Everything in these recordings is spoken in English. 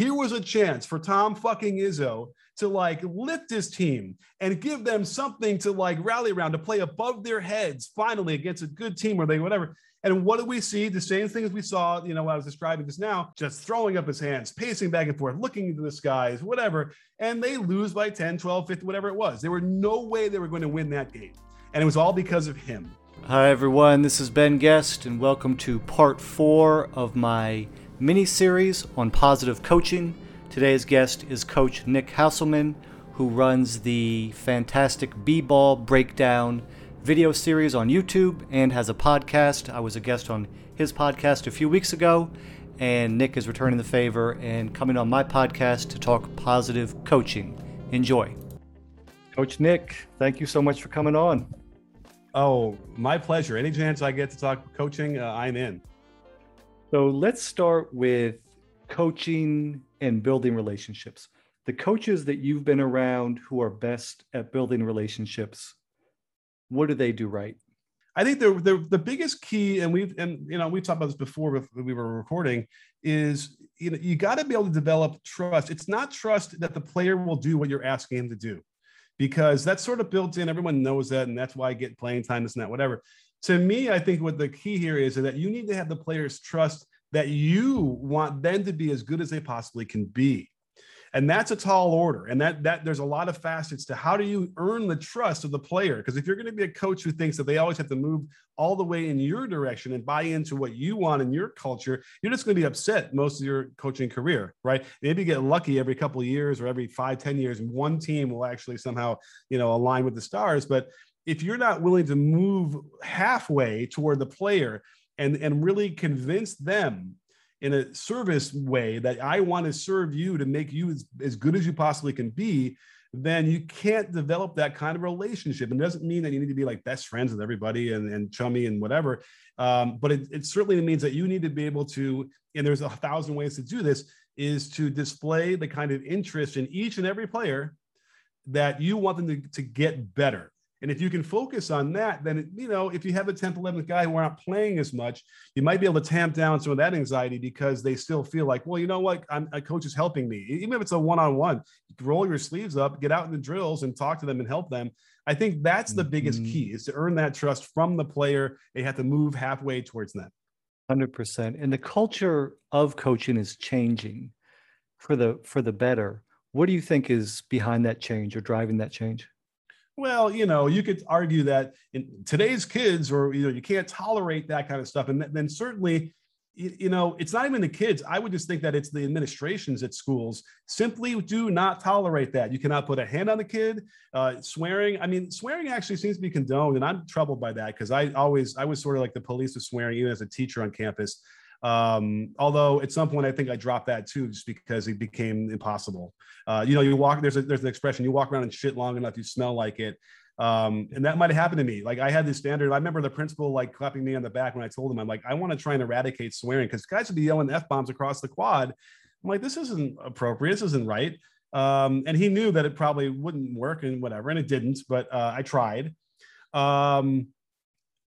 Here was a chance for Tom fucking Izzo to like lift his team and give them something to like rally around to play above their heads finally against a good team or they whatever. And what do we see? The same thing as we saw, you know, I was describing just now, just throwing up his hands, pacing back and forth, looking into the skies, whatever. And they lose by 10, 12, 50, whatever it was. There were no way they were going to win that game. And it was all because of him. Hi, everyone. This is Ben Guest, and welcome to part four of my mini series on positive coaching. Today's guest is Coach Nick Hasselman, who runs the fantastic B ball breakdown video series on YouTube and has a podcast. I was a guest on his podcast a few weeks ago, and Nick is returning the favor and coming on my podcast to talk positive coaching. Enjoy. Coach Nick, thank you so much for coming on. Oh, my pleasure. Any chance I get to talk coaching, uh, I'm in. So let's start with coaching and building relationships. The coaches that you've been around who are best at building relationships, what do they do right? I think the, the the biggest key, and we've and you know we talked about this before we were recording, is you know you got to be able to develop trust. It's not trust that the player will do what you're asking him to do, because that's sort of built in. Everyone knows that, and that's why I get playing time, this and that, whatever. To me, I think what the key here is that you need to have the players trust that you want them to be as good as they possibly can be. And that's a tall order. And that that there's a lot of facets to how do you earn the trust of the player? Because if you're going to be a coach who thinks that they always have to move all the way in your direction and buy into what you want in your culture you're just going to be upset most of your coaching career right? Maybe get lucky every couple of years or every five ten years and one team will actually somehow you know align with the stars. But if you're not willing to move halfway toward the player and and really convince them in a service way that I want to serve you to make you as, as good as you possibly can be, then you can't develop that kind of relationship. And it doesn't mean that you need to be like best friends with everybody and, and chummy and whatever. Um, but it, it certainly means that you need to be able to, and there's a thousand ways to do this, is to display the kind of interest in each and every player that you want them to, to get better. And if you can focus on that, then, you know, if you have a 10th, 11th guy who aren't playing as much, you might be able to tamp down some of that anxiety because they still feel like, well, you know what, I'm, a coach is helping me. Even if it's a one on one, roll your sleeves up, get out in the drills and talk to them and help them. I think that's the biggest mm-hmm. key is to earn that trust from the player. They have to move halfway towards that. 100%. And the culture of coaching is changing for the for the better. What do you think is behind that change or driving that change? Well, you know, you could argue that in today's kids, or you know, you can't tolerate that kind of stuff, and then certainly, you, know, it's not even the kids. I would just think that it's the administrations at schools simply do not tolerate that. You cannot put a hand on the kid. Uh, swearing, I mean, swearing actually seems to be condoned, and I'm troubled by that because I always, I was sort of like the police of swearing, even as a teacher on campus. Um, although at some point I think I dropped that too, just because it became impossible. Uh, you know, you walk there's a, there's an expression you walk around and shit long enough, you smell like it. Um, and that might have happened to me. Like I had this standard. I remember the principal like clapping me on the back when I told him, I'm like, I want to try and eradicate swearing because guys would be yelling f bombs across the quad. I'm like, this isn't appropriate. This isn't right. Um, and he knew that it probably wouldn't work and whatever, and it didn't. But uh, I tried. Um,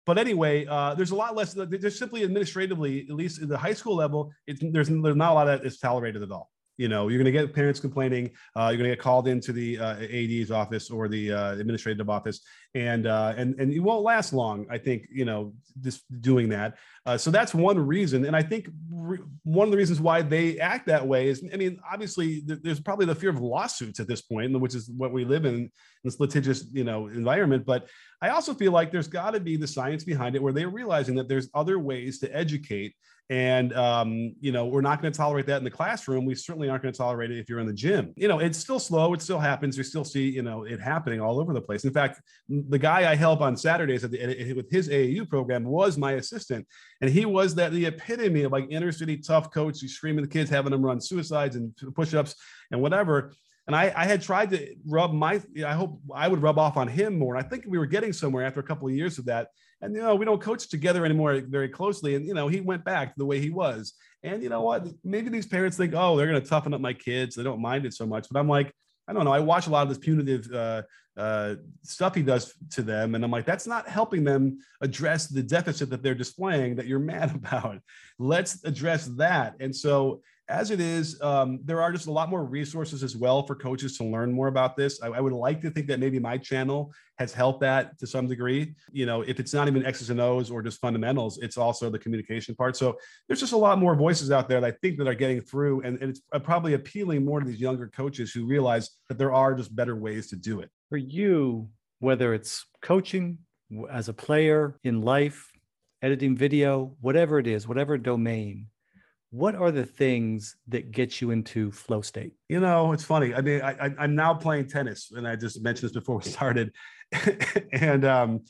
but anyway, uh, there's a lot less. There's simply administratively, at least at the high school level, it's, there's there's not a lot that is tolerated at all. You know, you're going to get parents complaining. Uh, you're going to get called into the uh, AD's office or the uh, administrative office, and uh, and and it won't last long. I think you know just doing that. Uh, so that's one reason, and I think re- one of the reasons why they act that way is, I mean, obviously th- there's probably the fear of lawsuits at this point, which is what we live in, in this litigious you know environment. But I also feel like there's got to be the science behind it, where they're realizing that there's other ways to educate and um, you know we're not going to tolerate that in the classroom. We certainly aren't going to tolerate it if you're in the gym. You know it's still slow. It still happens. We still see you know it happening all over the place. In fact the guy i help on saturdays the, with his aau program was my assistant. And he was that the epitome of like inner city tough coach. He's screaming the kids having them run suicides and push-ups and whatever. And I, I, had tried to rub my i hope i would rub off on him more. And i think we were getting somewhere after a couple of years of that and you know we don't coach together anymore very closely. And you know he went back to the way he was. And you know what? Maybe these parents think oh they're going to toughen up my kids. They don't mind it so much. But i'm like i don't know. I watch a lot of this punitive uh, uh, stuff he does to them. And i'm like that's not helping them address the deficit that they're displaying that you're mad about. Let's address that. And so as it is, um, there are just a lot more resources as well for coaches to learn more about this. I, I, would like to think that maybe my channel has helped that to some degree. You know, if it's not even X's and O's or just fundamentals, it's also the communication part. So there's just a lot more voices out there that I think that are getting through, and, and it's uh, probably appealing more to these younger coaches who realize that there are just better ways to do it. For you, whether it's coaching as a player in life, editing video, whatever it is, whatever domain what are the things that get you into flow state? You know, it's funny. I mean, I, am now playing tennis, and I just mentioned this before we started, and um,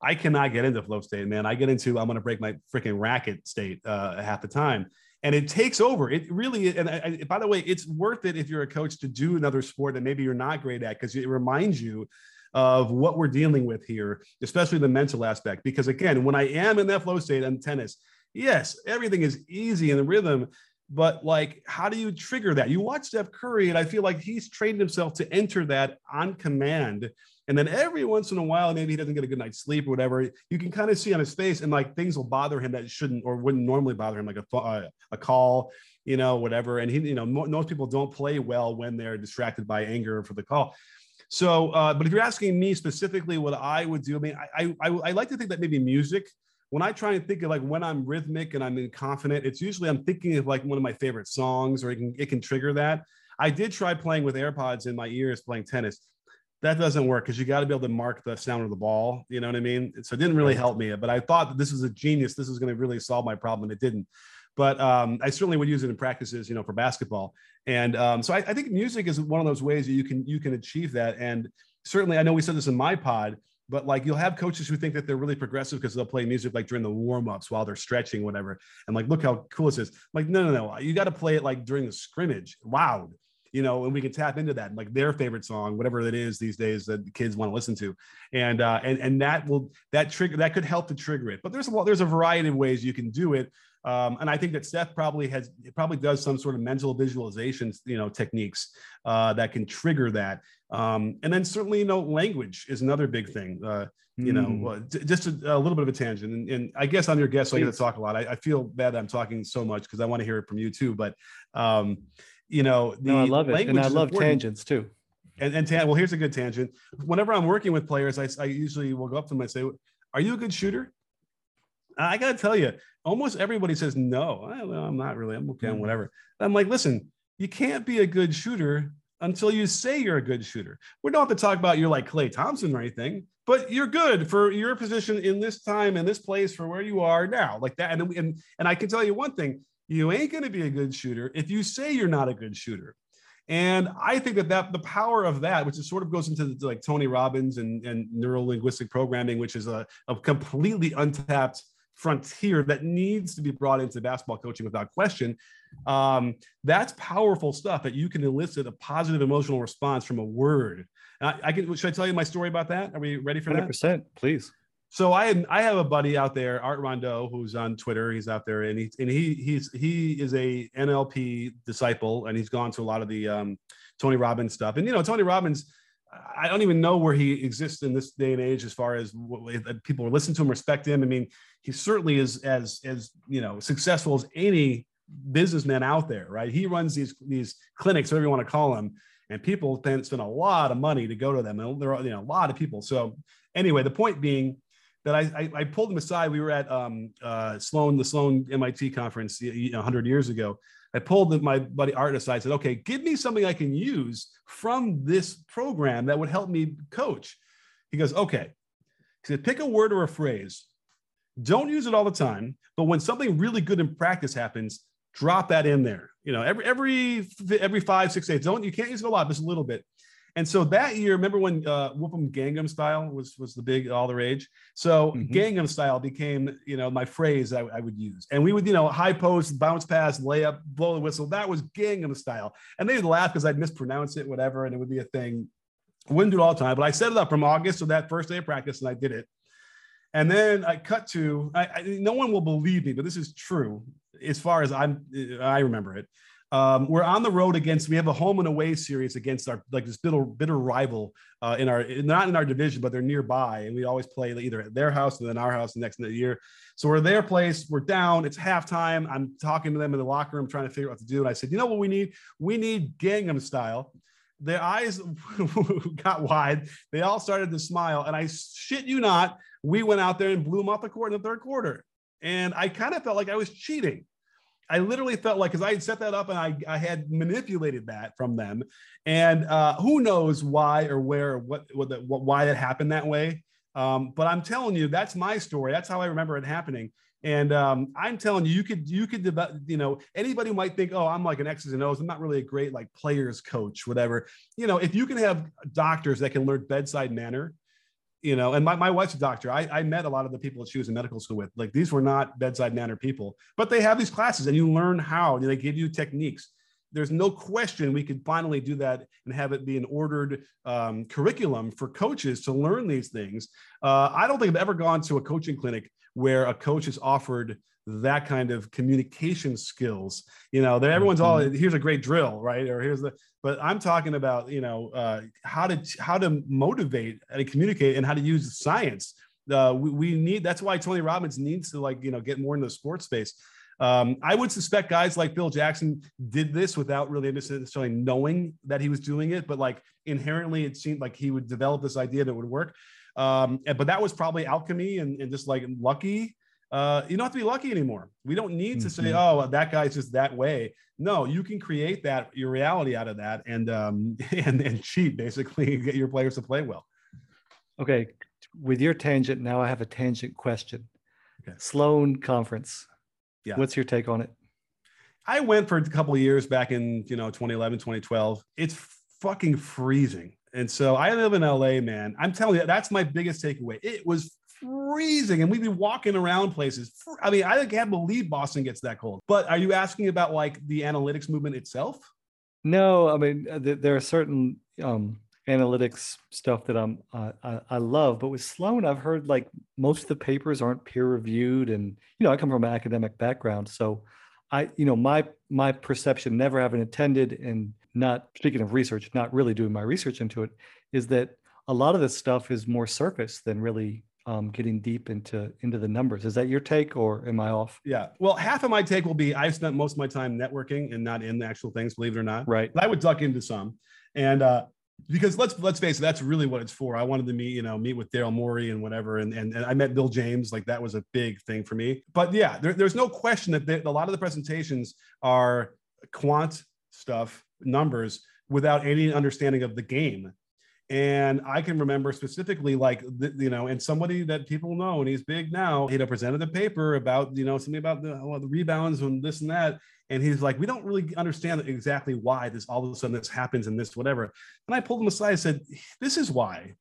I cannot get into flow state, man. I get into I'm going to break my freaking racket state uh, half the time, and it takes over. It really, and I, I, by the way, it's worth it if you're a coach to do another sport that maybe you're not great at because it reminds you of what we're dealing with here, especially the mental aspect. Because again, when I am in that flow state in tennis, yes, everything is easy in the rhythm, but like, how do you trigger that? You watch Steph Curry, and I feel like he's trained himself to enter that on command. And then every once in a while, maybe he doesn't get a good night's sleep or whatever. You can kind of see on his face, and like things will bother him that shouldn't or wouldn't normally bother him, like a uh, a call, you know, whatever. And he, you know, most people don't play well when they're distracted by anger for the call. So, uh, but if you're asking me specifically what I would do, I mean, I, I, I like to think that maybe music when I try and think of like when I'm rhythmic and I'm confident, it's usually I'm thinking of like one of my favorite songs, or it can it can trigger that. I did try playing with AirPods in my ears playing tennis. That doesn't work because you got to be able to mark the sound of the ball. You know what I mean? So it didn't really help me. But I thought that this was a genius. This was going to really solve my problem, and it didn't. But um, I certainly would use it in practices, you know, for basketball. And um, so I, I think music is one of those ways that you can you can achieve that. And certainly, I know we said this in my pod but like you'll have coaches who think that they're really progressive because they'll play music like during the warm-ups while they're stretching whatever and like look how cool this is. Like no no no you got to play it like during the scrimmage loud you know and we can tap into that like their favorite song whatever it is these days that the kids want to listen to. And uh and and that will that trigger that could help to trigger it. But there's a lot there's a variety of ways you can do it um, and I think that Steph probably has probably does some sort of mental visualizations, you know, techniques uh, that can trigger that. Um, and then certainly, you know, language is another big thing. Uh, you know, mm. uh, just a, a, little bit of a tangent. And, and I guess I'm your guest, so I get to talk a lot. I, I feel bad that I'm talking so much because I want to hear it from you too. But um, you know, no, I love it, and I love important. tangents too. And, and tan- well, here's a good tangent. Whenever I'm working with players, I, I usually will go up to them and say, "Are you a good shooter?" I got to tell you, almost everybody says no. I, am not really. I'm okay on mm. whatever. I'm like, listen, you can't be a good shooter until you say you're a good shooter. We don't have to talk about you're like Klay Thompson or anything, but you're good for your position in this time in this place for where you are now, like that. And and and I can tell you one thing: you ain't going to be a good shooter if you say you're not a good shooter. And I think that that the power of that, which is sort of goes into the, like Tony Robbins and, and neuro linguistic programming, which is a, a completely untapped frontier that needs to be brought into basketball coaching without question. Um, that's powerful stuff that you can elicit a positive emotional response from a word. I, I, can. Should I tell you my story about that? Are we ready for 100%, that? Percent, please. So I I have a buddy out there, Art Rondeau, who's on Twitter. He's out there, and he and he he's he is a NLP disciple, and he's gone to a lot of the um, Tony Robbins stuff. And you know, Tony Robbins I don't even know where he exists in this day and age as far as what, people listen to him, respect him. I mean, he certainly is as as you know successful as any businessman out there, right? He runs these these clinics, whatever you want to call them, and people spend a lot of money to go to them, and there are you know a lot of people. So anyway, the point being that I I, I pulled him aside. We were at um, uh, Sloan, the Sloan MIT conference, you know, 100 years ago, I pulled my buddy Art aside and said, okay, give me something I can use from this program that would help me coach. He goes, okay. He said, pick a word or a phrase. Don't use it all the time, but when something really good in practice happens, drop that in there. You know, every every every five, six days. Don't you can't use it a lot, just a little bit. And so that year, remember when uh, Oppa Gangnam Style was was the big all the rage? So mm-hmm. Gangnam Style became you know my phrase I, I, would use, and we would you know high post, bounce pass, layup, blow the whistle. That was Gangnam Style, and they'd laugh because I'd mispronounce it, whatever, and it would be a thing. I wouldn't do it all the time, but I set it up from August to that first day of practice, and I did it. And then I cut to I, I, no one will believe me, but this is true as far as I'm I remember it. Um, we're on the road against. We have a home and away series against our like this bitter bitter rival uh, in our not in our division, but they're nearby, and we always play either at their house and then our house the next year. So we're their place. We're down. It's halftime. I'm talking to them in the locker room, trying to figure out what to do. And I said, you know what we need? We need Gangnam Style. Their eyes got wide. They all started to smile, and I shit you not, we went out there and blew them off the court in the third quarter. And I kind of felt like I was cheating I literally felt like because I had set that up and I, I had manipulated that from them, and uh, who knows why or where or what, what, the, what why it happened that way. Um, but I'm telling you, that's my story. That's how I remember it happening. And um, I'm telling you, you could you could develop. You know, anybody might think, oh, I'm like an X's and O's. I'm not really a great like players coach, whatever. You know, if you can have doctors that can learn bedside manner you know, and my, my wife's a doctor. I, I met a lot of the people that she was in medical school with. Like these were not bedside manner people, but they have these classes and you learn how, and they give you techniques. There's no question we could finally do that and have it be an ordered um, curriculum for coaches to learn these things. Uh, I don't think I've ever gone to a coaching clinic where a coach is offered that kind of communication skills. You know, that everyone's all mm-hmm. here's a great drill, right? Or here's the but I'm talking about you know uh, how to how to motivate and communicate and how to use science. Uh, we, we need that's why Tony Robbins needs to like you know get more into the sports space. Um, I would suspect guys like Phil Jackson did this without really necessarily knowing that he was doing it, but like inherently it seemed like he would develop this idea that would work. Um, but that was probably alchemy and, and just like lucky uh, you don't have to be lucky anymore. We don't need to say, mm-hmm. "Oh, that guy's just that way." No, you can create that your reality out of that, and um, and and cheat basically get your players to play well. Okay, with your tangent, now I have a tangent question. Okay. Sloan Conference. Yeah. What's your take on it? I went for a couple of years back in you know 2011, 2012. It's fucking freezing. And so I live in LA, man. I'm telling you, that's my biggest takeaway. It was freezing and we'd be walking around places. I mean, I can't believe Boston gets that cold. But are you asking about like the analytics movement itself? No, I mean, uh, there are certain um, analytics stuff that I'm uh, I, I, love, but with Sloan, I've heard like most of the papers aren't peer reviewed, and you know, I come from an academic background, so I, you know, my my perception, never having attended and not speaking of research, not really doing my research into it, is that a lot of this stuff is more surface than really um, getting deep into into the numbers. Is that your take, or am I off? Yeah. Well, half of my take will be I've spent most of my time networking and not in the actual things, believe it or not. Right. But I would duck into some, and uh, because let's let's face it, that's really what it's for. I wanted to meet, you know, meet with Daryl Morey and whatever, and, and and I met Bill James. Like that was a big thing for me. But yeah, there, there's no question that they, a lot of the presentations are quant stuff, numbers, without any understanding of the game and I can remember specifically, like, you know, and somebody that people know, and he's big now, he presented the paper about, you know, something about the, well, the rebounds and this and that. And he's like, we don't really understand exactly why this all of a sudden this happens and this, whatever. And I pulled him aside and said, this is why.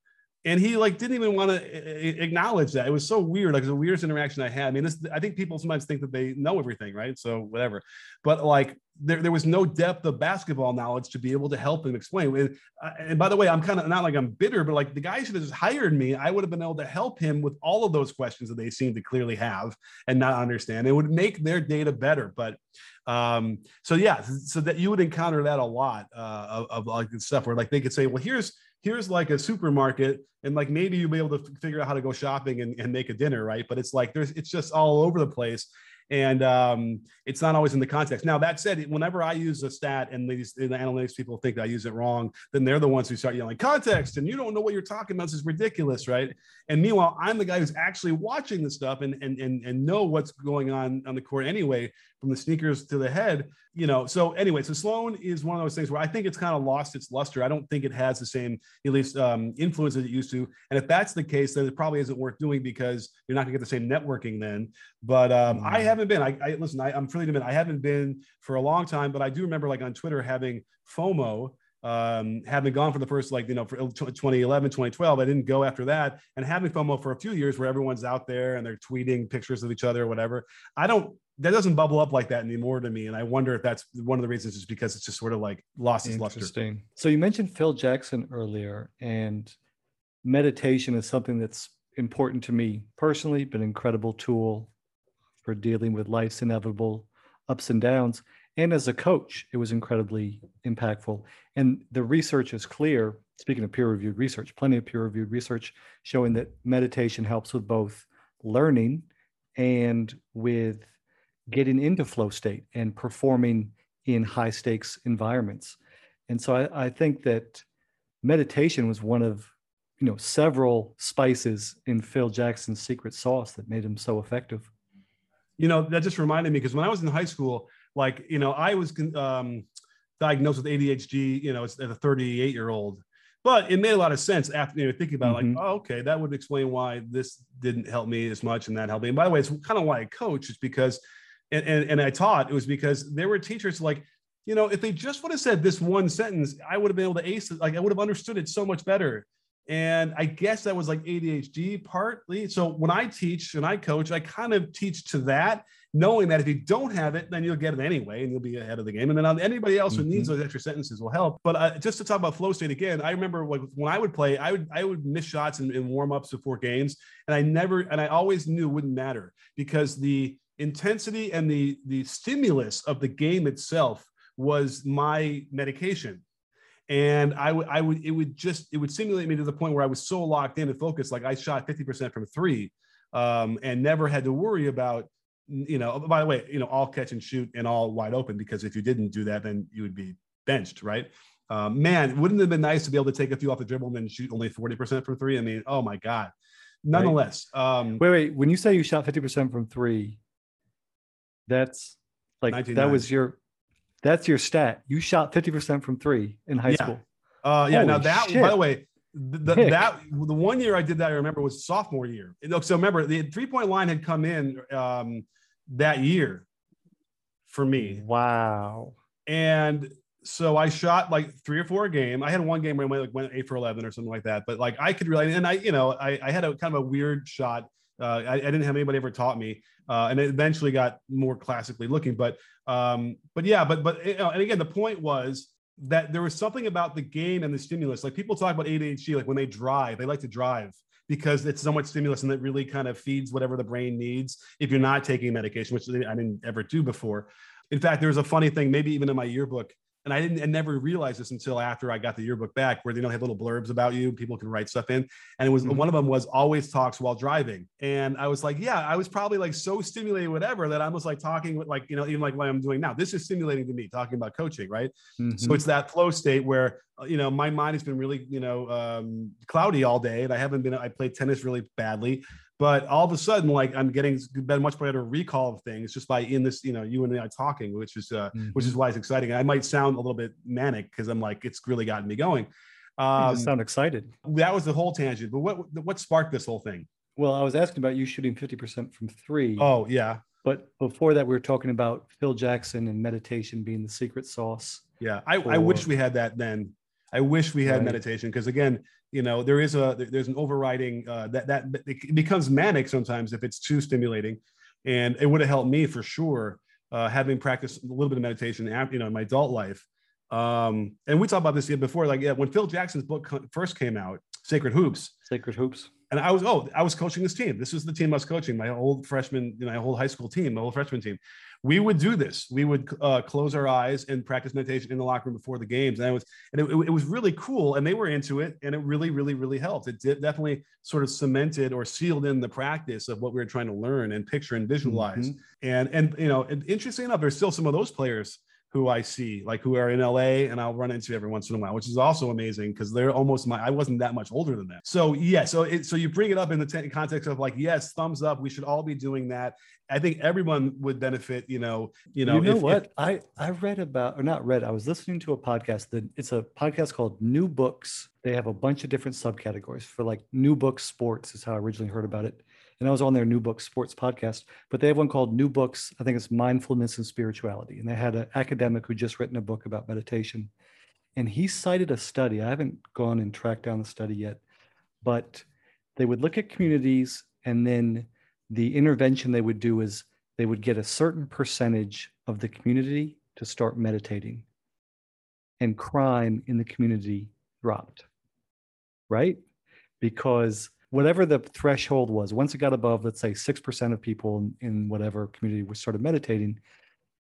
And he like didn't even want to eh, eh, eh, acknowledge that. It was so weird like the weirdest interaction i had. I mean this i think people sometimes think that they know everything right? So whatever. But like there, there was no depth of basketball knowledge to be able to help him explain. And, uh, and by the way i'm kind of not like i'm bitter but like the guy should have just hired me i would have been able to help him with all of those questions that they seem to clearly have and not understand. It would make their data better but um so yeah so that you would encounter that a lot uh of, of like stuff where like they could say well here's here's like a supermarket and like maybe you'll be able to figure out how to go shopping and, and make a dinner right? But it's like there's it's just all over the place and um, it's not always in the context. Now that said, whenever I use a stat and these and the analytics people think I use it wrong, then they're the ones who start yelling context, and you don't know what you're talking about. This is ridiculous, right? And meanwhile, I'm the guy who's actually watching the stuff and and and and know what's going on on the court anyway, from the sneakers to the head. You know, so anyway, so Sloan is one of those things where I think it's kind of lost its luster. I don't think it has the same, at least, um, influence that it used to. And if that's the case, then it probably isn't worth doing because you're not gonna get the same networking then. But um, mm-hmm. I haven't been. I, I listen. I, am freely admit I haven't been for a long time, but I do remember like on Twitter having FOMO um, having gone for the first, like, you know, for 2011, 2012, I didn't go after that. And having FOMO for a few years where everyone's out there and they're tweeting pictures of each other or whatever. I don't, that doesn't bubble up like that anymore to me. And I wonder if that's one of the reasons is because it's just sort of like lost its luster. Interesting. So you mentioned Phil Jackson earlier and meditation is something that's important to me personally, been an incredible tool for dealing with life's inevitable ups and downs. And as a coach, it was incredibly impactful. And the research is clear. Speaking of peer reviewed research, plenty of peer reviewed research showing that meditation helps with both learning and with getting into flow state and performing in high stakes environments. And so I, I think that meditation was one of you know several spices in Phil Jackson's secret sauce that made him so effective. You know, that just reminded me because when I was in high school, like you know, I was um, diagnosed with ADHD. You know, as a 38 year old, but it made a lot of sense after you know thinking about mm-hmm. like, oh, okay, that would explain why this didn't help me as much and that helped me. And by the way, it's kind of why I coach. It's because and, and, and I taught it was because there were teachers like you know, if they just would have said this one sentence, I would have been able to ace it. Like I would have understood it so much better. And I guess that was like ADHD partly. So when I teach and I coach, I kind of teach to that, knowing that if you don't have it, then you'll get it anyway and you'll be ahead of the game. And then anybody else who mm-hmm. needs those extra sentences will help. But uh, just to talk about flow state again, I remember like when I would play, I would I would miss shots in, in warm ups before games, and I never and I always knew it wouldn't matter because the intensity and the the stimulus of the game itself was my medication and I would I would it would just it would simulate me to the point where I was so locked in and focused like I shot 50% from three um, and never had to worry about you know by the way you know all catch and shoot and all wide open because if you didn't do that then you would be benched right um, man wouldn't it have been nice to be able to take a few off the dribble and then shoot only 40% from three I mean oh my god nonetheless right. um, wait wait when you say you shot 50% from three that's like that was your that's your stat. You shot 50% from three in high yeah. school. Uh, yeah. Holy now that, shit. by the way, the, that the one year I did that, I remember was sophomore year. So remember, the three point line had come in um, that year for me. Wow. And so I shot like three or four a game. I had one game where I went like went eight for eleven or something like that. But like I could really, and I, you know, I, I had a kind of a weird shot. Uh, I, I, didn't have anybody ever taught me, uh, and it eventually got more classically looking. But um, but yeah, but but you know, and again, the point was that there was something about the game and the stimulus. Like people talk about ADHD, like when they drive, they like to drive because it's so much stimulus and it really kind of feeds whatever the brain needs if you're not taking medication, which I didn't ever do before. In fact, there was a funny thing, maybe even in my yearbook and I didn't I never realized this until after I got the yearbook back, where they don't have little blurbs about you. People can write stuff in, and it was mm-hmm. one of them was always talks while driving, and I was like, yeah, I was probably like so stimulated, whatever, that I was like talking with like you know even like what I'm doing now. This is stimulating to me talking about coaching, right? Mm-hmm. So it's that flow state where uh, you know my mind has been really you know um, cloudy all day, and I haven't been. I played tennis really badly, but all of a sudden like i'm getting been much better recall of things just by in this you know you and i talking which is uh mm-hmm. which is why it's exciting. I might sound a little bit manic because i'm like it's really gotten me going. Um, you sound excited. that was the whole tangent but what what sparked this whole thing? Well i was asking about you shooting 50% from three. Oh yeah. But before that we were talking about phil jackson and meditation being the secret sauce yeah. I, for... I wish we had that then. I wish we had right. meditation because again you know there is a there's an overriding uh, that that it becomes manic sometimes if it's too stimulating and it would have helped me for sure uh, having practiced a little bit of meditation you know in my adult life um, and we talked about this before like yeah when phil jackson's book first came out sacred hoops sacred hoops and I was oh I was coaching this team. This was the team I was coaching. My old freshman, you know, my whole high school team, my whole freshman team we would do this. We would uh, close our eyes and practice meditation in the locker room before the games. And it was, and it, it, was really cool. And they were into it, and it really, really, really helped. It did, definitely sort of cemented or sealed in the practice of what we were trying to learn and picture and visualize. Mm-hmm. And and you know, and interesting enough, there's still some of those players who I see, like who are in LA, and I'll run into every once in a while, which is also amazing because they're almost my. I wasn't that much older than them. So yeah, so it, so you bring it up in the t- context of like, yes, thumbs up. We should all be doing that. I think everyone would benefit. You know, you know. You know if, what? If, I I read about or not read. I was listening to a podcast that it's a podcast called New Books. They have a bunch of different subcategories for like new books sports is how I originally heard about it and I was on their New Books Sports podcast. But they have one called New Books. I think it's Mindfulness and Spirituality, and they had an academic who just written a book about meditation, and he cited a study. I haven't gone and tracked down the study yet, but they would look at communities, and then the intervention they would do is they would get a certain percentage of the community to start meditating, and crime in the community dropped. Right? Because whatever the threshold was, once it got above, let's say 6% of people in, in whatever community was started meditating,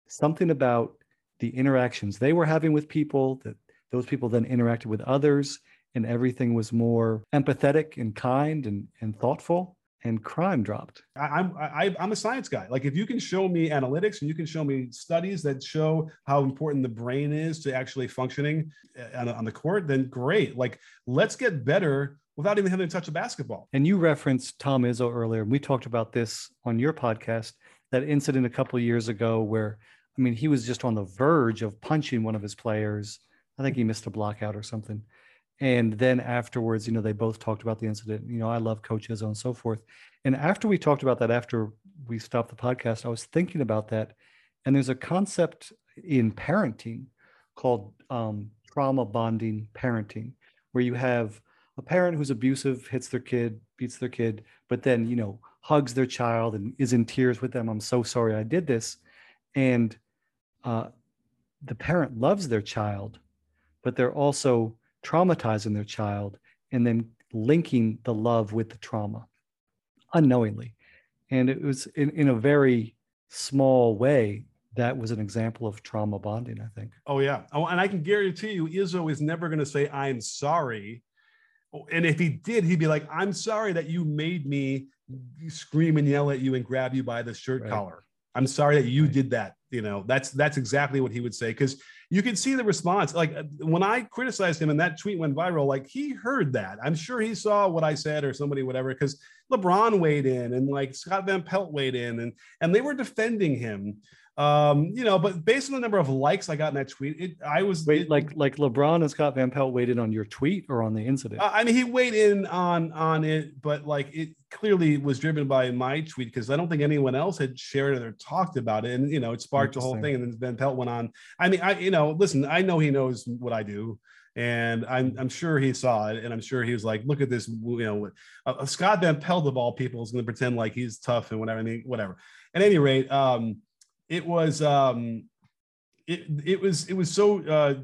something about the interactions they were having with people, that those people then interacted with others, and everything was more empathetic and kind and, and thoughtful and crime dropped. I, I'm I, I'm a science guy. Like if you can show me analytics and you can show me studies that show how important the brain is to actually functioning uh, on, on the court, then great. Like let's get better without even having to touch a basketball. And you referenced Tom Izzo earlier. We talked about this on your podcast. That incident a couple years ago, where I mean, he was just on the verge of punching one of his players. I think he missed a block out or something and then afterwards you know they both talked about the incident you know i love coach izzo and so forth and after we talked about that after we stopped the podcast i was thinking about that and there's a concept in parenting called um, trauma bonding parenting where you have a parent who's abusive hits their kid beats their kid but then you know hugs their child and is in tears with them i'm so sorry i did this and uh, the parent loves their child but they're also traumatizing their child and then linking the love with the trauma unknowingly. And it was in, in a very small way that was an example of trauma bonding, I think. Oh, yeah. Oh, and I can guarantee you, Izzo is never going to say, I'm sorry. Oh, and if he did, he'd be like, I'm sorry that you made me scream and yell at you and grab you by the shirt right. collar. I'm sorry that you right. did that. You know, that's that's exactly what he would say. Because you can see the response. Like uh, when I criticized him and that tweet went viral, like he heard that. I'm sure he saw what I said or somebody, whatever, because LeBron weighed in and like Scott Van Pelt weighed in and and they were defending him. Um, you know, but based on the number of likes I got in that tweet, it I was wait it, like like LeBron and Scott Van Pelt waited on your tweet or on the incident. I mean, he weighed in on on it, but like it clearly was driven by my tweet because I don't think anyone else had shared it or talked about it, and you know, it sparked the whole thing. And then Van Pelt went on. I mean, I you know, listen, I know he knows what I do. And I'm, I'm sure he saw it, and I'm sure he was like, "Look at this, you know, uh, Scott Van Pelt of all people is going to pretend like he's tough and whatever, I mean, whatever." At any rate, um, it was um, it it was it was so uh,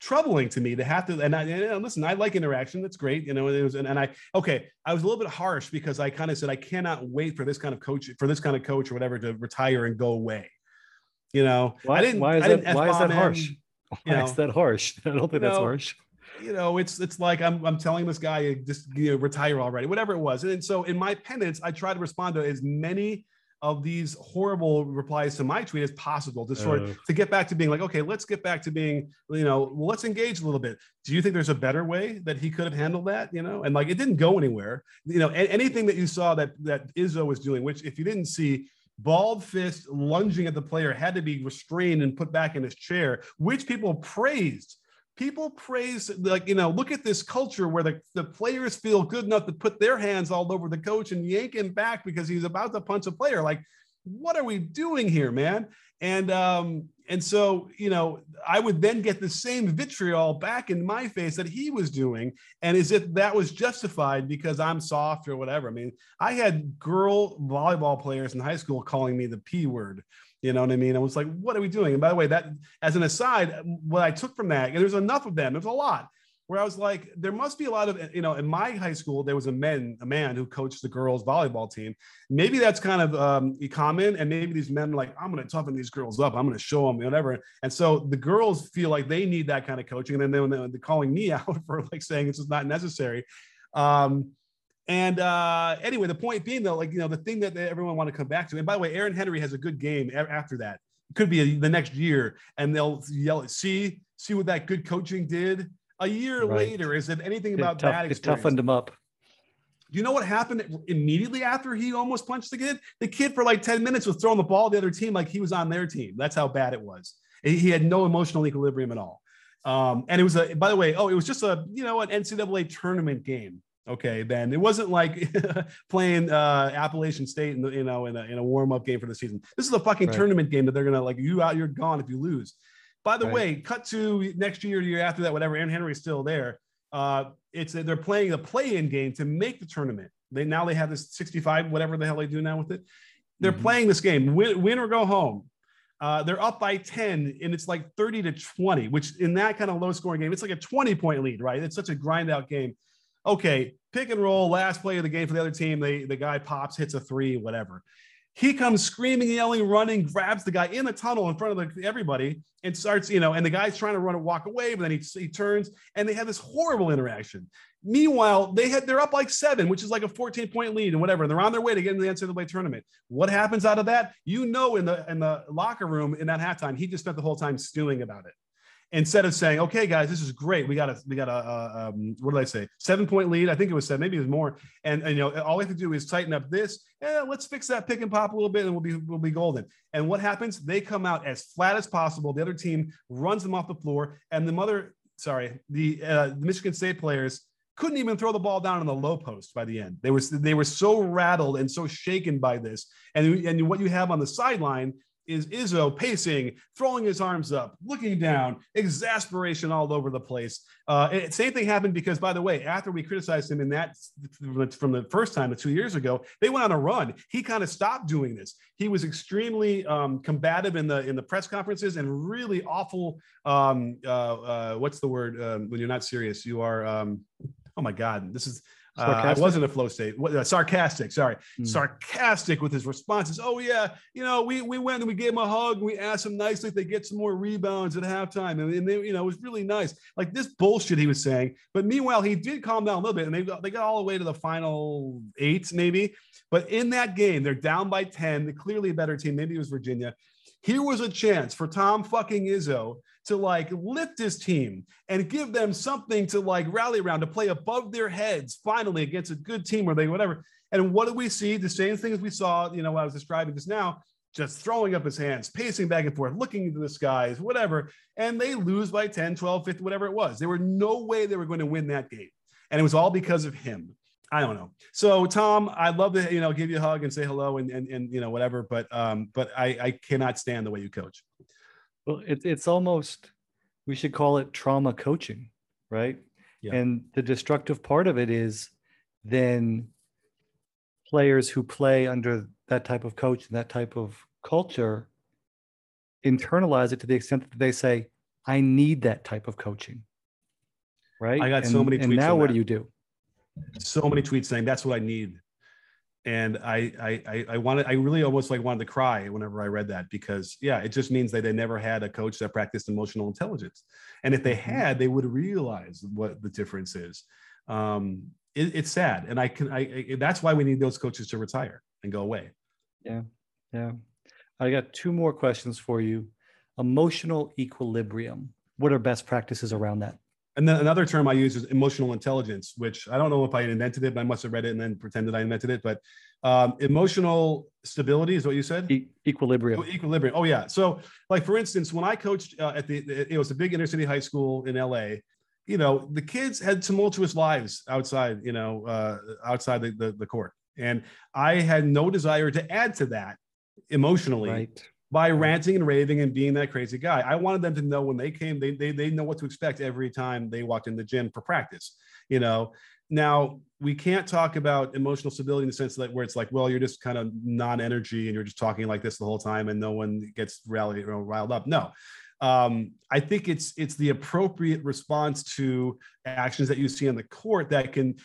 troubling to me to have to and I and listen I like interaction. That's great you know it was and, and I okay I was a little bit harsh because I kind of said I cannot wait for this kind of coach for this kind of coach or whatever to retire and go away. You know? Why, I didn't why is that why is that harsh? why is that harsh? I don't think that's know, harsh. You know it's it's like I'm I'm telling this guy just you know, retire already whatever it was. And so in my penance I try to respond to as many of these horrible replies to my tweet as possible to sort uh, to get back to being like okay let's get back to being you know let's engage a little bit. Do you think there's a better way that he could have handled that you know? And like it didn't go anywhere. You know anything that you saw that that izzo was doing which if you didn't see balled fist lunging at the player had to be restrained and put back in his chair which people praised people praise like you know look at this culture where the, the players feel good enough to put their hands all over the coach and yank him back because he's about to punch a player. Like what are we doing here man? And um and so you know i would then get the same vitriol back in my face that he was doing and as if that was justified because i'm soft or whatever. I mean i had girl volleyball players in high school calling me the p word you know what I mean? I was like, what are we doing? And by the way, that as an aside, what I took from that, and there's enough of them, there's a lot where I was like, there must be a lot of, you know, in my high school, there was a man, a man who coached the girls volleyball team. Maybe that's kind of um, common. And maybe these men are like, I'm going to toughen these girls up. I'm going to show them whatever. And so the girls feel like they need that kind of coaching. And then they're calling me out for like saying it's just not necessary. Um, and uh, anyway, the point being though, like you know, the thing that everyone want to come back to. And by the way, Aaron Henry has a good game after that. It could be a, the next year, and they'll yell, at "See, see what that good coaching did." A year right. later, is it anything about tough, that? It toughened him up. Do you know what happened immediately after he almost punched the kid? The kid for like 10 minutes was throwing the ball to the other team like he was on their team. That's how bad it was. He had no emotional equilibrium at all. Um, and it was a, by the way, oh, it was just a, you know, an NCAA tournament game. Okay, Ben. It wasn't like playing uh, Appalachian State in the, you know in a, in a warm up game for the season. This is a fucking right. tournament game that they're gonna like you out, you're gone if you lose. By the right. way, cut to next year, year after that, whatever. Aaron Henry's still there. Uh, it's they're playing a play-in game to make the tournament. They now they have this 65, whatever the hell they do now with it. They're mm-hmm. playing this game, win, win or go home. Uh, they're up by 10 and it's like 30 to 20, which in that kind of low scoring game, it's like a 20 point lead, right? It's such a grind out game okay, pick and roll, last play of the game for the other team. They the guy pops, hits a three, whatever. He comes screaming, yelling, running, grabs the guy in the tunnel in front of the, everybody and starts, you know, and the guy's trying to run and walk away, but then he, he turns and they have this horrible interaction. Meanwhile, they had they're up like seven, which is like a 14 point lead and whatever. And they're on their way to get in the NCAA tournament. What happens out of that? You know, in the in the locker room in that halftime, he just spent the whole time stewing about it instead of saying, "Okay, guys, this is great. We got a we got a, a um, what did I say? Seven point lead. I think it was seven. Maybe it was more. And, and you know, all we have to do is tighten up this. Yeah, let's fix that pick and pop a little bit, and we'll be we'll be golden. And what happens? They come out as flat as possible. The other team runs them off the floor, and the mother, sorry, the uh, the Michigan State players couldn't even throw the ball down in the low post by the end. They were they were so rattled and so shaken by this. And and what you have on the sideline is Izzo pacing, throwing his arms up, looking down, exasperation all over the place. Uh, same thing happened because, by the way, after we criticized him in that from the first time, the two years ago, they went on a run. He kind of stopped doing this. He was extremely um, combative in the in the press conferences and really awful. Um, uh, uh, what's the word um, when you're not serious? You are. Um, oh my God, this is uh, I wasn't a flow state. What, uh, sarcastic, sorry, mm. sarcastic with his responses. Oh yeah, you know, we we went and we gave him a hug. And we asked him nicely if they get some more rebounds at halftime, and, and they, you know, it was really nice. Like this bullshit he was saying. But meanwhile, he did calm down a little bit, and they got, they got all the way to the final eight, maybe. But in that game, they're down by ten. They're clearly a better team. Maybe it was Virginia. Here was a chance for Tom fucking Izzo to like lift his team and give them something to like rally around to play above their heads finally against a good team or they whatever. And what do we see? The same things we saw, you know, I was describing just now, just throwing up his hands, pacing back and forth, looking into the skies, whatever. And they lose by 10, 12, 50, whatever it was. There were no way they were going to win that game. And it was all because of him. I don't know. So Tom, I'd love to, you know, give you a hug and say hello and, and, and you know, whatever, but, um, but I, I cannot stand the way you coach. Well, it, it's almost, we should call it trauma coaching, right? Yeah. And the destructive part of it is then players who play under that type of coach and that type of culture internalize it to the extent that they say, I need that type of coaching. Right. I got and, so many tweets. And now what do you do? So many tweets saying that's what I need and I, I I wanted I really almost like wanted to cry whenever I read that because yeah it just means that they never had a coach that practiced emotional intelligence. And if they mm-hmm. had they would realize what the difference is. Um, it, it's sad. And I can I, I that's why we need those coaches to retire and go away. Yeah yeah. I got two more questions for you. Emotional equilibrium. What are best practices around that and then another term I use is emotional intelligence, which I don't know if I invented it, but I must have read it and then pretended I invented it. But um, emotional stability is what you said. E- equilibrium. Oh, equilibrium. Oh yeah. So like for instance, when I coached uh, at the, it was a big inner city high school in LA. You know, the kids had tumultuous lives outside. You know, uh, outside the, the the court, and I had no desire to add to that emotionally. Right by ranting and raving and being that crazy guy. I wanted them to know when they came, they, they, they know what to expect every time they walked in the gym for practice, you know? Now we can't talk about emotional stability in the sense that where it's like, well, you're just kind of non-energy and you're just talking like this the whole time and no one gets rallied or riled up. No, um, I think it's it's the appropriate response to actions that you see on the court that can,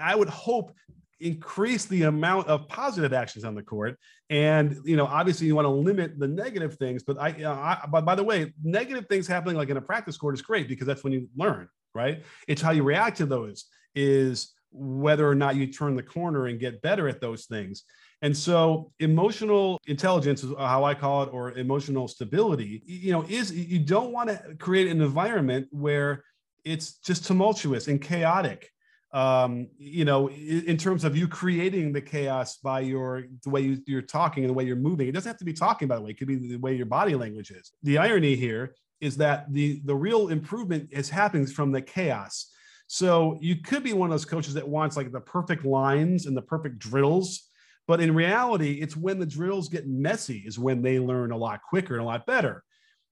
I would hope, increase the amount of positive actions on the court. And you know obviously you want to limit the negative things but i, uh, I but by the way negative things happening like in a practice court is great because that's when you learn right? It's how you react to those is whether or not you turn the corner and get better at those things. And so emotional intelligence is how I call it, or emotional stability, you know, is you don't want to create an environment where it's just tumultuous and chaotic um, you know, in terms of you creating the chaos by your the way you, you're talking and the way you're moving. It doesn't have to be talking, by the way. It could be the way your body language is. The irony here is that the the real improvement is happening from the chaos. So you could be one of those coaches that wants like the perfect lines and the perfect drills. But in reality, it's when the drills get messy is when they learn a lot quicker and a lot better.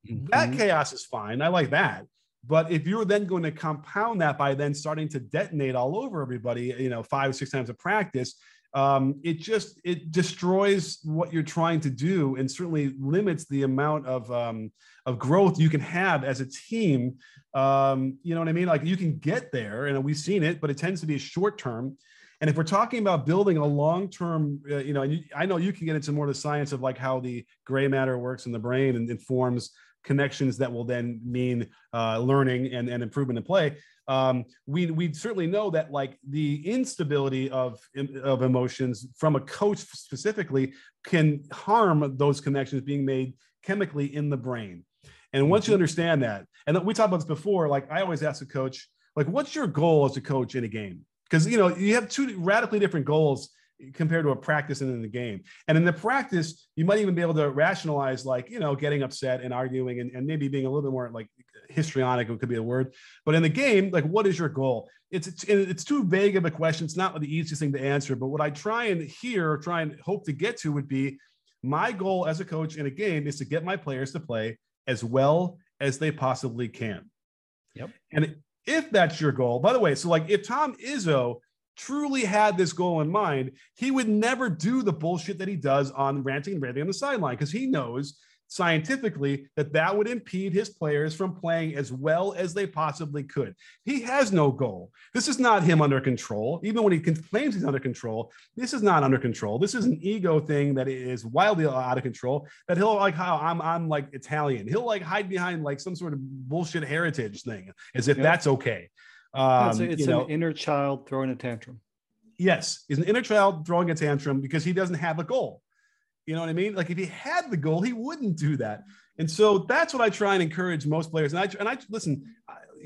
Mm-hmm. That chaos is fine. I like that. But if you're then going to compound that by then starting to detonate all over everybody, you know, five or six times a practice, um, it just it destroys what you're trying to do and certainly limits the amount of um, of growth you can have as a team. Um, you know what I mean? Like you can get there, and we've seen it, but it tends to be short term. And if we're talking about building a long-term, uh, you know, and you, I know you can get into more of the science of like how the gray matter works in the brain and informs connections that will then mean uh, learning and, and improvement in play. Um, we we certainly know that like the instability of of emotions from a coach specifically can harm those connections being made chemically in the brain. And once you mm-hmm. understand that, and we talked about this before, like I always ask a coach, like, what's your goal as a coach in a game? Because you know you have two radically different goals compared to a practice and in the game. And in the practice, you might even be able to rationalize like, you know, getting upset and arguing and, and maybe being a little bit more like histrionic, it could be a word. But in the game, like, what is your goal? It's, it's, it's too vague of a question. It's not the easiest thing to answer. But what I try and hear, try and hope to get to would be my goal as a coach in a game is to get my players to play as well as they possibly can. Yep. And if that's your goal, by the way, so like if Tom Izzo truly had this goal in mind, he would never do the bullshit that he does on ranting and raving on the sideline because he knows scientifically that that would impede his players from playing as well as they possibly could. He has no goal. This is not him under control. Even when he claims he's under control, this is not under control. This is an ego thing that is wildly out of control. That he'll like how I'm I'm like Italian. He'll like hide behind like some sort of bullshit heritage thing as if yep. that's okay. Um, it's, it's an know, inner child throwing a tantrum. Yes, he's an inner child throwing a tantrum because he doesn't have a goal. You know what I mean? Like if he had the goal, he wouldn't do that. And so that's what I try and encourage most players. And I and I listen.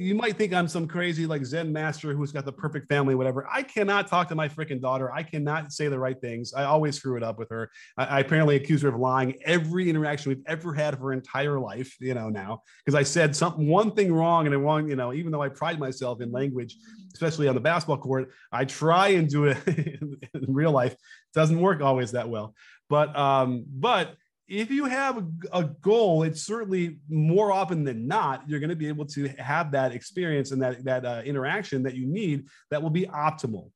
You might think I'm some crazy like Zen master who's got the perfect family, whatever. I cannot talk to my freaking daughter. I cannot say the right things. I always screw it up with her. I, I apparently accuse her of lying every interaction we've ever had of her entire life. You know now because I said something one thing wrong and it wrong. You know even though I pride myself in language, especially on the basketball court, I try and do it in real life. It doesn't work always that well. But um, but if you have a, goal, it's certainly more often than not you're going to be able to have that experience and that that uh, interaction that you need that will be optimal.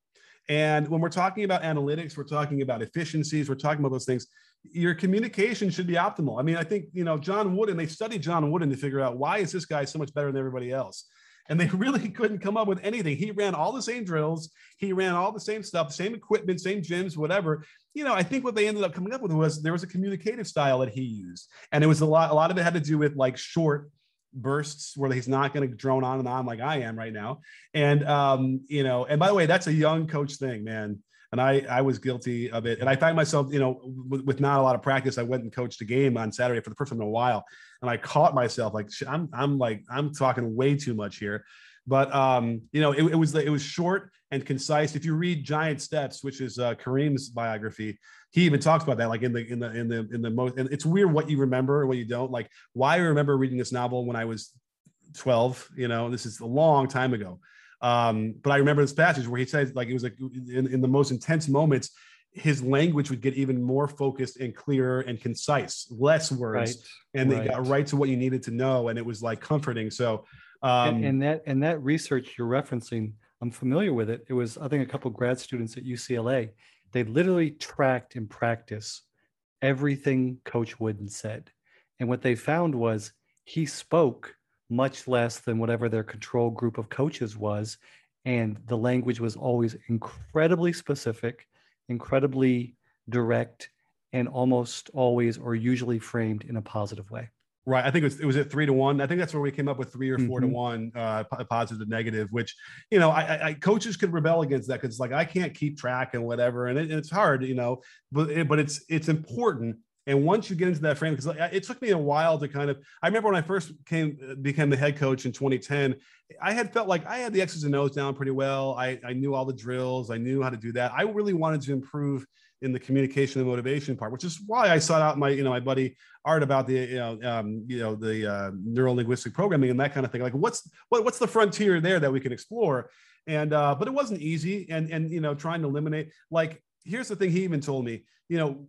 And when we're talking about analytics, we're talking about efficiencies, we're talking about those things. Your communication should be optimal. I mean, I think you know John Wooden. They studied John Wooden to figure out why is this guy so much better than everybody else and they really couldn't come up with anything. He ran all the same drills, he ran all the same stuff, same equipment, same gyms, whatever. You know, I think what they ended up coming up with was there was a communicative style that he used, and it was a lot. A lot of it had to do with like short bursts where he's not going to drone on and on like I am right now. And um, you know, and by the way, that's a young coach thing, man and I I was guilty of it. And I find myself, you know, with, with, not a lot of practice, I went and coached a game on Saturday for the first time in a while, and I caught myself like I'm I'm like I'm talking way too much here. But um, you know, it, it was it was short and concise. If you read Giant Steps, which is uh, Kareem's biography, he even talks about that, like in the in the in the in the most. And it's weird what you remember and what you don't. Like why I remember reading this novel when I was 12. You know, this is a long time ago. Um, but I remember this passage where he says, like, it was like in, in the most intense moments, his language would get even more focused and clearer and concise, less words, right. and they right. got right to what you needed to know, and it was like comforting. So, um, and, and, that and that research you're referencing, I'm familiar with it. It was I think a couple grad students at UCLA. They literally tracked in practice everything Coach Wooden said, and what they found was he spoke much less than whatever their control group of coaches was. And the language was always incredibly specific, incredibly direct, and almost always or usually framed in a positive way. Right. I think it was, it was at three to one. I think that's where we came up with three or 4 mm-hmm. to one, uh, positive, negative, which, you know, I, I coaches could rebel against that because it's like, I can't keep track and whatever. And, it, and it's hard, you know, but, it, but it's, it's important and once you get into that frame, because it took me a while to kind of, I remember when I first came, became the head coach in 2010, I had felt like I had the X's and O's down pretty well. I, I knew all the drills. I knew how to do that. I really wanted to improve in the communication and motivation part, which is why I sought out my, you know, my buddy Art about the, you know, um, you know, the uh, neural linguistic programming and that kind of thing. Like, what's what, what's the frontier there that we can explore? And uh, but it wasn't easy. And and you know, trying to eliminate. Like, here's the thing. He even told me, you know,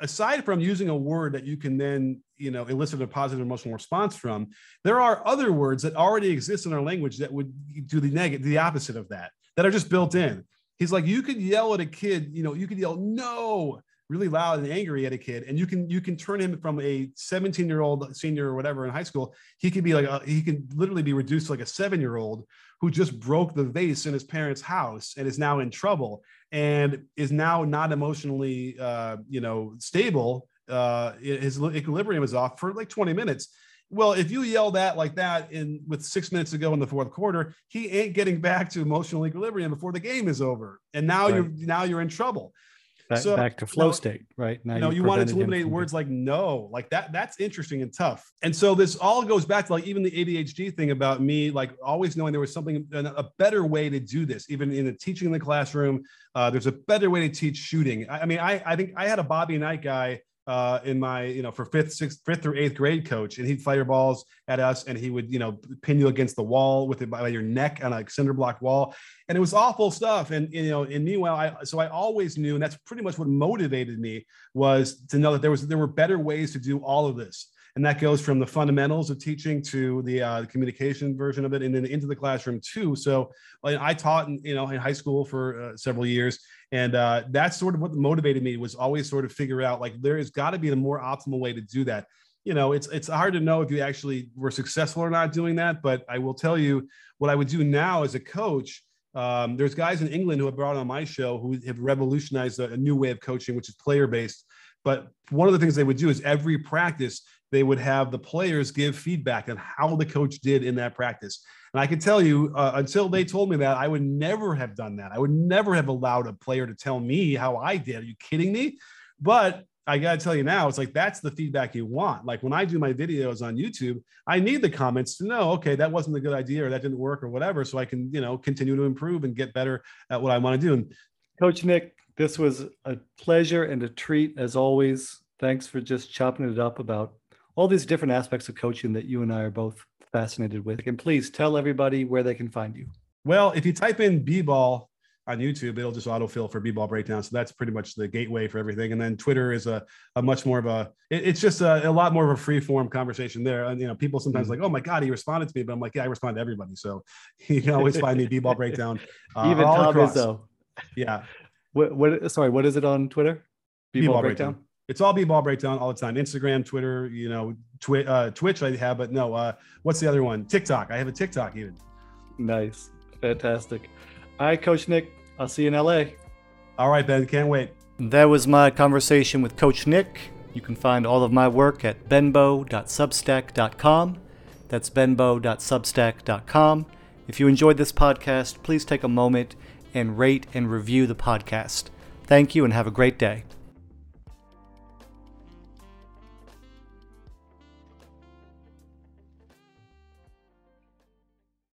aside from using a word that you can then you know elicit a positive emotional response from there are other words that already exist in our language that would do the negative the opposite of that that are just built in. He's like you could yell at a kid you know you could yell no really loud and angry at a kid and you can you can turn him from a 17 year old senior or whatever in high school. He could be like a, he can literally be reduced to like a seven year old who just broke the vase in his parents house and is now in trouble and is now not emotionally uh, you know stable uh, his equilibrium is off for like 20 minutes well, if you yell that like that in with six minutes to go in the fourth quarter, he ain't getting back to emotional equilibrium before the game is over, and now right. you're now you're in trouble. Back, so, back to flow you know, state, right? Now you, know, you wanted to eliminate words like no, like that. That's interesting and tough. And so this all goes back to like even the ADHD thing about me, like always knowing there was something a better way to do this, even in the teaching in the classroom. Uh, there's a better way to teach shooting. I, I mean, I I think I had a Bobby Knight guy uh, in my, you know, for fifth, sixth, fifth or eighth grade coach, and he'd fire balls at us, and he would, you know, pin you against the wall with it by your neck on a cinder block wall, and it was awful stuff. And you know, and meanwhile, I so I always knew, and that's pretty much what motivated me was to know that there was there were better ways to do all of this and that goes from the fundamentals of teaching to the, uh, communication version of it and then into the classroom too. So i taught in, you know in high school for uh, several years. And uh, that's sort of what motivated me was always sort of figure out like there has got to be a more optimal way to do that. You know it's it's hard to know if you actually were successful or not doing that but i will tell you what i would do now as a coach um, there's guys in england who have brought on my show who have revolutionized a, a new way of coaching which is player based but one of the things they would do is every practice they would have the players give feedback on how the coach did in that practice. And I can tell you, uh, until they told me that, I would never have done that. I would never have allowed a player to tell me how I did. Are you kidding me? But I got to tell you now, it's like that's the feedback you want. Like when I do my videos on YouTube, I need the comments to know, okay, that wasn't a good idea or that didn't work or whatever. So I can, you know, continue to improve and get better at what I want to do. And Coach Nick, this was a pleasure and a treat as always. Thanks for just chopping it up about all these different aspects of coaching that you and I are both fascinated with. And please tell everybody where they can find you. Well, if you type in B-ball on YouTube, it'll just autofill for B-ball breakdown. So that's pretty much the gateway for everything. And then Twitter is a, a much more of a, it, it's just a, a, lot more of a free form conversation there. And, you know, people sometimes mm-hmm. like, oh my God, he responded to me, but I'm like, yeah, I respond to everybody. So you can always find me B-ball breakdown. Uh, Even Tom Izzo. Yeah. What, what, sorry, what is it on Twitter? B-ball, B-ball breakdown. breakdown it's all b-ball breakdown all the time. Instagram twitter you know twi- uh, twitch i have but no uh, what's the other one? Tiktok. I have a tiktok even. Nice. Fantastic. All right coach nick i'll see you in la all right ben. Can't wait. That was my conversation with coach nick. You can find all of my work at benbow.substack.com that's benbow.substack.com if you enjoyed this podcast please take a moment and rate and review the podcast. Thank you and have a great day